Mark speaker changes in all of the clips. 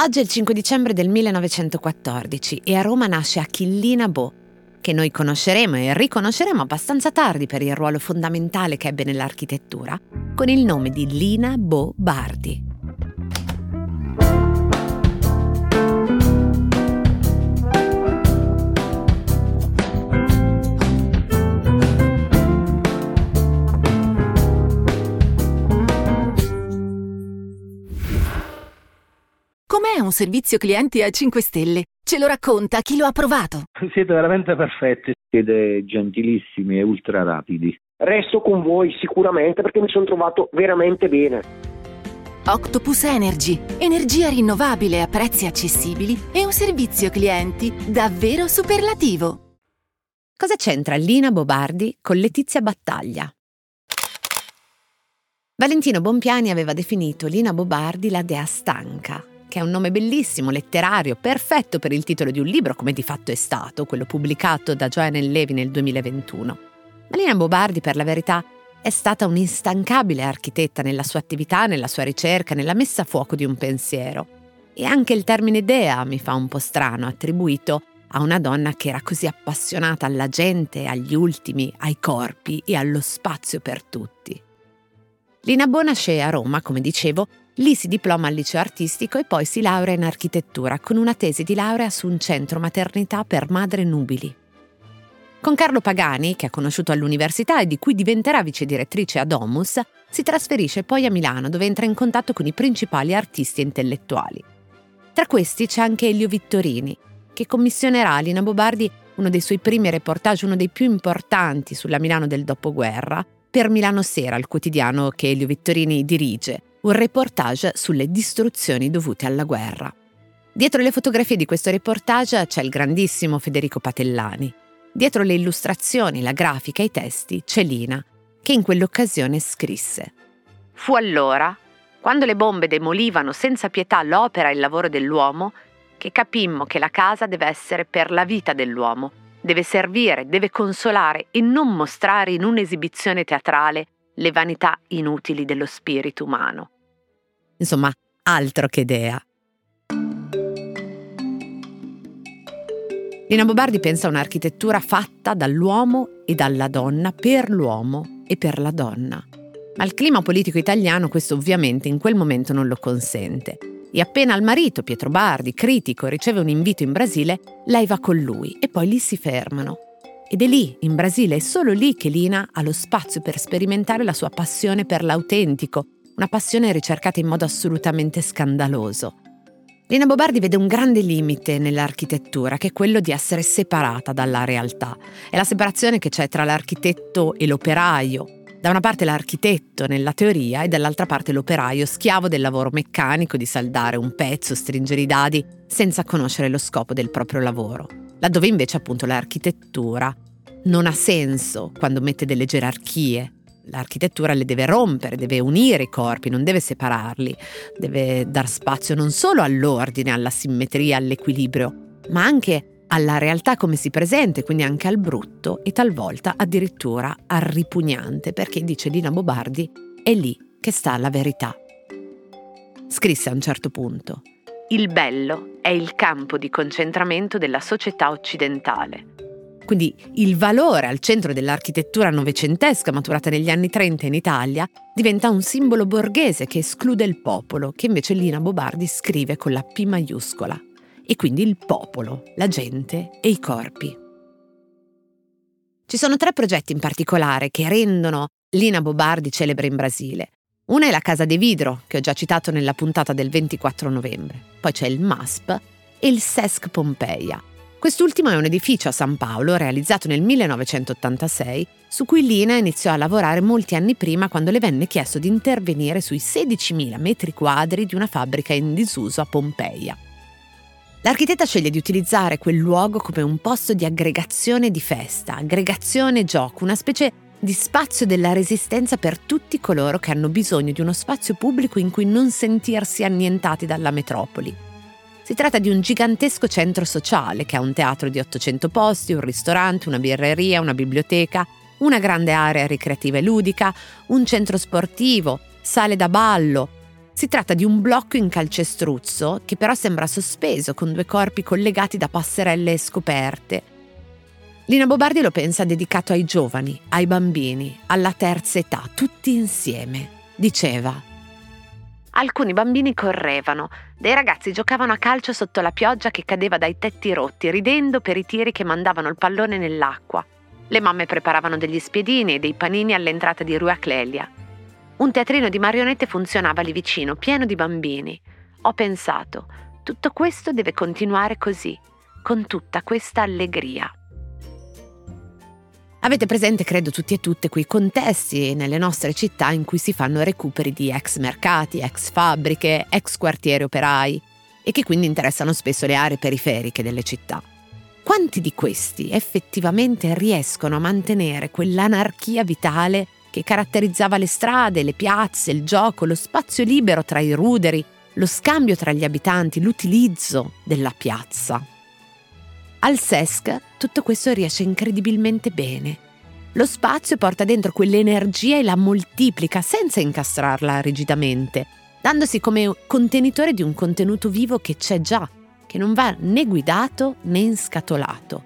Speaker 1: Oggi è il 5 dicembre del 1914 e a Roma nasce Achillina Bo, che noi conosceremo e riconosceremo abbastanza tardi per il ruolo fondamentale che ebbe nell'architettura, con il nome di Lina Bo Bardi.
Speaker 2: Un servizio clienti a 5 stelle? Ce lo racconta chi lo ha provato.
Speaker 3: Siete veramente perfetti, siete gentilissimi e ultra rapidi.
Speaker 4: Resto con voi sicuramente perché mi sono trovato veramente bene.
Speaker 2: Octopus Energy, energia rinnovabile a prezzi accessibili e un servizio clienti davvero superlativo.
Speaker 1: Cosa c'entra Lina Bobardi con Letizia Battaglia? Valentino Bompiani aveva definito Lina Bobardi la dea stanca che è un nome bellissimo, letterario, perfetto per il titolo di un libro, come di fatto è stato, quello pubblicato da Joanne Levi nel 2021. Malina Bobardi, per la verità, è stata un'instancabile architetta nella sua attività, nella sua ricerca, nella messa a fuoco di un pensiero. E anche il termine dea mi fa un po' strano, attribuito a una donna che era così appassionata alla gente, agli ultimi, ai corpi e allo spazio per tutti. Lina Bo nasce a Roma, come dicevo, Lì si diploma al liceo artistico e poi si laurea in architettura con una tesi di laurea su un centro maternità per madre nubili. Con Carlo Pagani, che ha conosciuto all'università e di cui diventerà vice direttrice ad Domus, si trasferisce poi a Milano dove entra in contatto con i principali artisti e intellettuali. Tra questi c'è anche Elio Vittorini, che commissionerà a Lina Bobardi uno dei suoi primi reportage, uno dei più importanti sulla Milano del dopoguerra, per Milano Sera, il quotidiano che Elio Vittorini dirige, un reportage sulle distruzioni dovute alla guerra. Dietro le fotografie di questo reportage c'è il grandissimo Federico Patellani. Dietro le illustrazioni, la grafica e i testi c'è Lina, che in quell'occasione scrisse. Fu allora, quando le bombe demolivano senza pietà l'opera e il lavoro dell'uomo, che capimmo che la casa deve essere per la vita dell'uomo, deve servire, deve consolare e non mostrare in un'esibizione teatrale le vanità inutili dello spirito umano. Insomma, altro che idea. Lina Bobardi pensa a un'architettura fatta dall'uomo e dalla donna per l'uomo e per la donna. Ma il clima politico italiano questo ovviamente in quel momento non lo consente. E appena il marito, Pietro Bardi, critico, riceve un invito in Brasile, lei va con lui e poi lì si fermano. Ed è lì, in Brasile, è solo lì che Lina ha lo spazio per sperimentare la sua passione per l'autentico, una passione ricercata in modo assolutamente scandaloso. Lina Bobardi vede un grande limite nell'architettura, che è quello di essere separata dalla realtà. È la separazione che c'è tra l'architetto e l'operaio. Da una parte l'architetto nella teoria e dall'altra parte l'operaio, schiavo del lavoro meccanico di saldare un pezzo, stringere i dadi, senza conoscere lo scopo del proprio lavoro laddove invece appunto l'architettura non ha senso quando mette delle gerarchie. L'architettura le deve rompere, deve unire i corpi, non deve separarli, deve dar spazio non solo all'ordine, alla simmetria, all'equilibrio, ma anche alla realtà come si presenta, quindi anche al brutto e talvolta addirittura al ripugnante, perché dice Lina Bobardi, è lì che sta la verità. Scrisse a un certo punto, il bello è il campo di concentramento della società occidentale. Quindi il valore al centro dell'architettura novecentesca maturata negli anni 30 in Italia diventa un simbolo borghese che esclude il popolo, che invece Lina Bobardi scrive con la P maiuscola. E quindi il popolo, la gente e i corpi. Ci sono tre progetti in particolare che rendono Lina Bobardi celebre in Brasile. Una è la Casa de Vidro, che ho già citato nella puntata del 24 novembre. Poi c'è il MASP e il SESC Pompeia. Quest'ultimo è un edificio a San Paolo realizzato nel 1986, su cui Lina iniziò a lavorare molti anni prima quando le venne chiesto di intervenire sui 16.000 metri quadri di una fabbrica in disuso a Pompeia. L'architetta sceglie di utilizzare quel luogo come un posto di aggregazione di festa, aggregazione gioco, una specie di spazio della resistenza per tutti coloro che hanno bisogno di uno spazio pubblico in cui non sentirsi annientati dalla metropoli. Si tratta di un gigantesco centro sociale che ha un teatro di 800 posti, un ristorante, una birreria, una biblioteca, una grande area ricreativa e ludica, un centro sportivo, sale da ballo. Si tratta di un blocco in calcestruzzo che però sembra sospeso con due corpi collegati da passerelle scoperte. Lina Bobardi lo pensa dedicato ai giovani, ai bambini, alla terza età, tutti insieme. Diceva Alcuni bambini correvano, dei ragazzi giocavano a calcio sotto la pioggia che cadeva dai tetti rotti, ridendo per i tiri che mandavano il pallone nell'acqua. Le mamme preparavano degli spiedini e dei panini all'entrata di Rua Clelia. Un teatrino di marionette funzionava lì vicino, pieno di bambini. Ho pensato, tutto questo deve continuare così, con tutta questa allegria. Avete presente, credo tutti e tutte, quei contesti nelle nostre città in cui si fanno recuperi di ex mercati, ex fabbriche, ex quartieri operai e che quindi interessano spesso le aree periferiche delle città. Quanti di questi effettivamente riescono a mantenere quell'anarchia vitale che caratterizzava le strade, le piazze, il gioco, lo spazio libero tra i ruderi, lo scambio tra gli abitanti, l'utilizzo della piazza? Al SESC tutto questo riesce incredibilmente bene. Lo spazio porta dentro quell'energia e la moltiplica senza incastrarla rigidamente, dandosi come contenitore di un contenuto vivo che c'è già, che non va né guidato né inscatolato.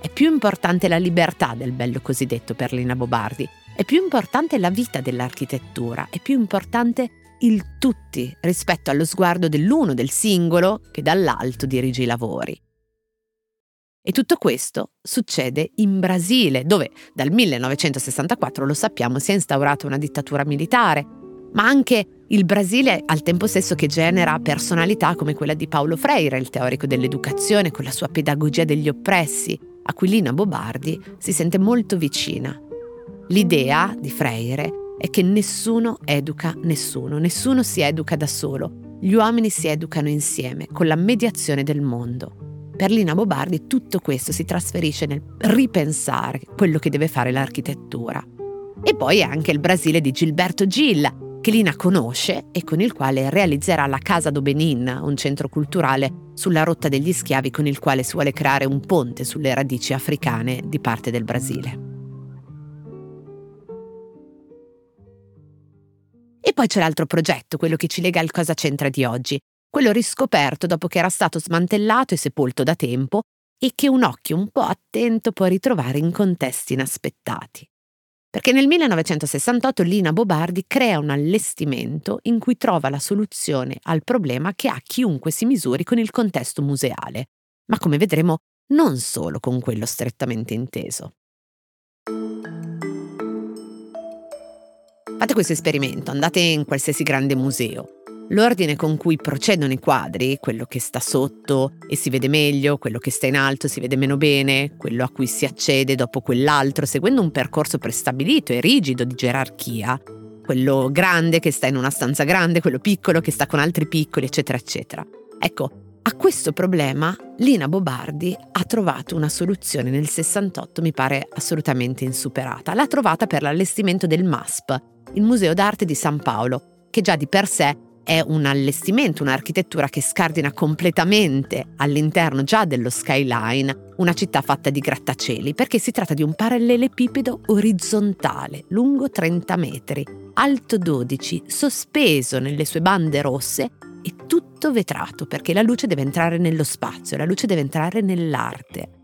Speaker 1: È più importante la libertà del bello cosiddetto per Lina Bobardi, è più importante la vita dell'architettura, è più importante il tutti rispetto allo sguardo dell'uno, del singolo, che dall'alto dirige i lavori. E tutto questo succede in Brasile, dove dal 1964, lo sappiamo, si è instaurata una dittatura militare, ma anche il Brasile al tempo stesso che genera personalità come quella di Paulo Freire, il teorico dell'educazione, con la sua pedagogia degli oppressi, a cui Lina Bobardi si sente molto vicina. L'idea di Freire è che nessuno educa nessuno, nessuno si educa da solo, gli uomini si educano insieme, con la mediazione del mondo. Per Lina Bobardi tutto questo si trasferisce nel ripensare quello che deve fare l'architettura. E poi anche il Brasile di Gilberto Gil, che Lina conosce e con il quale realizzerà la Casa do Benin, un centro culturale sulla rotta degli schiavi con il quale si vuole creare un ponte sulle radici africane di parte del Brasile. E poi c'è l'altro progetto, quello che ci lega al cosa c'entra di oggi, quello riscoperto dopo che era stato smantellato e sepolto da tempo e che un occhio un po' attento può ritrovare in contesti inaspettati. Perché nel 1968 Lina Bobardi crea un allestimento in cui trova la soluzione al problema che ha chiunque si misuri con il contesto museale, ma come vedremo non solo con quello strettamente inteso. Fate questo esperimento, andate in qualsiasi grande museo, L'ordine con cui procedono i quadri, quello che sta sotto e si vede meglio, quello che sta in alto si vede meno bene, quello a cui si accede dopo quell'altro, seguendo un percorso prestabilito e rigido di gerarchia, quello grande che sta in una stanza grande, quello piccolo che sta con altri piccoli, eccetera, eccetera. Ecco, a questo problema Lina Bobardi ha trovato una soluzione nel 68, mi pare assolutamente insuperata. L'ha trovata per l'allestimento del MASP, il Museo d'arte di San Paolo, che già di per sé è un allestimento, un'architettura che scardina completamente all'interno già dello skyline una città fatta di grattacieli, perché si tratta di un parallelepipedo orizzontale, lungo 30 metri, alto 12, sospeso nelle sue bande rosse e tutto vetrato, perché la luce deve entrare nello spazio, la luce deve entrare nell'arte.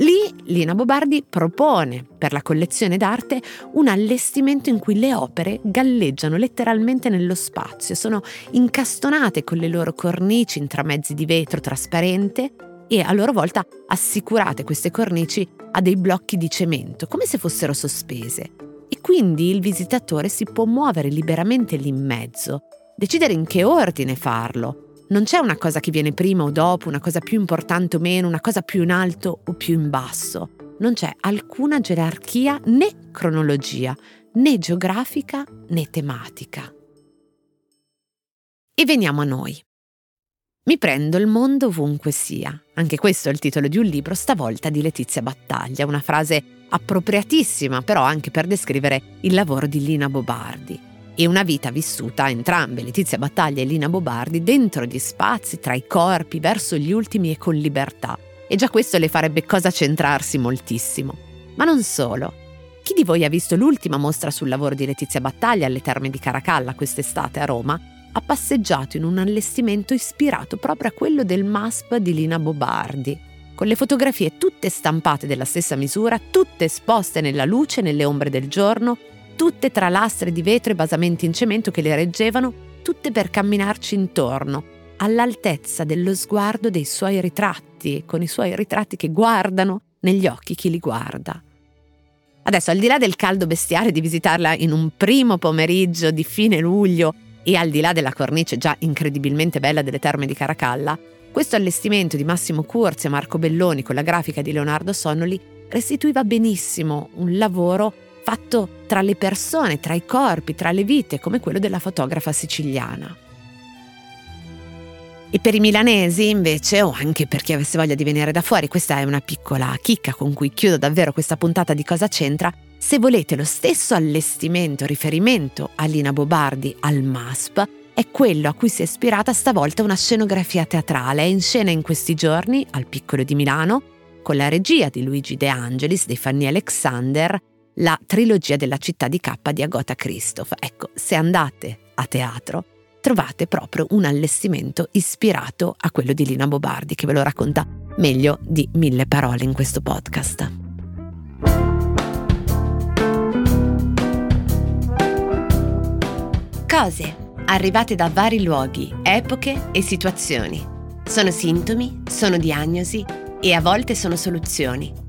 Speaker 1: Lì Lina Bobardi propone per la collezione d'arte un allestimento in cui le opere galleggiano letteralmente nello spazio, sono incastonate con le loro cornici in tramezzi di vetro trasparente e a loro volta assicurate queste cornici a dei blocchi di cemento, come se fossero sospese. E quindi il visitatore si può muovere liberamente lì in mezzo, decidere in che ordine farlo, non c'è una cosa che viene prima o dopo, una cosa più importante o meno, una cosa più in alto o più in basso. Non c'è alcuna gerarchia né cronologia, né geografica né tematica. E veniamo a noi. Mi prendo il mondo ovunque sia. Anche questo è il titolo di un libro, stavolta di Letizia Battaglia, una frase appropriatissima però anche per descrivere il lavoro di Lina Bobardi e una vita vissuta entrambe, Letizia Battaglia e Lina Bobardi, dentro gli spazi, tra i corpi, verso gli ultimi e con libertà. E già questo le farebbe cosa centrarsi moltissimo. Ma non solo. chi di voi ha visto l'ultima mostra sul lavoro di Letizia Battaglia alle Terme di Caracalla quest'estate a Roma ha passeggiato in un allestimento ispirato proprio a quello del MASP di Lina Bobardi, con le fotografie tutte stampate della stessa misura, tutte esposte nella luce e nelle ombre del giorno, tutte tra lastre di vetro e basamenti in cemento che le reggevano, tutte per camminarci intorno, all'altezza dello sguardo dei suoi ritratti, con i suoi ritratti che guardano negli occhi chi li guarda. Adesso, al di là del caldo bestiale di visitarla in un primo pomeriggio di fine luglio e al di là della cornice già incredibilmente bella delle terme di Caracalla, questo allestimento di Massimo Curzi e Marco Belloni con la grafica di Leonardo Sonnoli restituiva benissimo un lavoro fatto tra le persone, tra i corpi, tra le vite, come quello della fotografa siciliana. E per i milanesi invece, o anche per chi avesse voglia di venire da fuori, questa è una piccola chicca con cui chiudo davvero questa puntata di Cosa c'entra, se volete lo stesso allestimento, riferimento a Lina Bobardi al MASP, è quello a cui si è ispirata stavolta una scenografia teatrale, è in scena in questi giorni al Piccolo di Milano, con la regia di Luigi De Angelis, di Fanny Alexander, la trilogia della città di K di Agota Christoph. Ecco, se andate a teatro, trovate proprio un allestimento ispirato a quello di Lina Bobardi, che ve lo racconta meglio di mille parole in questo podcast. Cose arrivate da vari luoghi, epoche e situazioni. Sono sintomi, sono diagnosi e a volte sono soluzioni.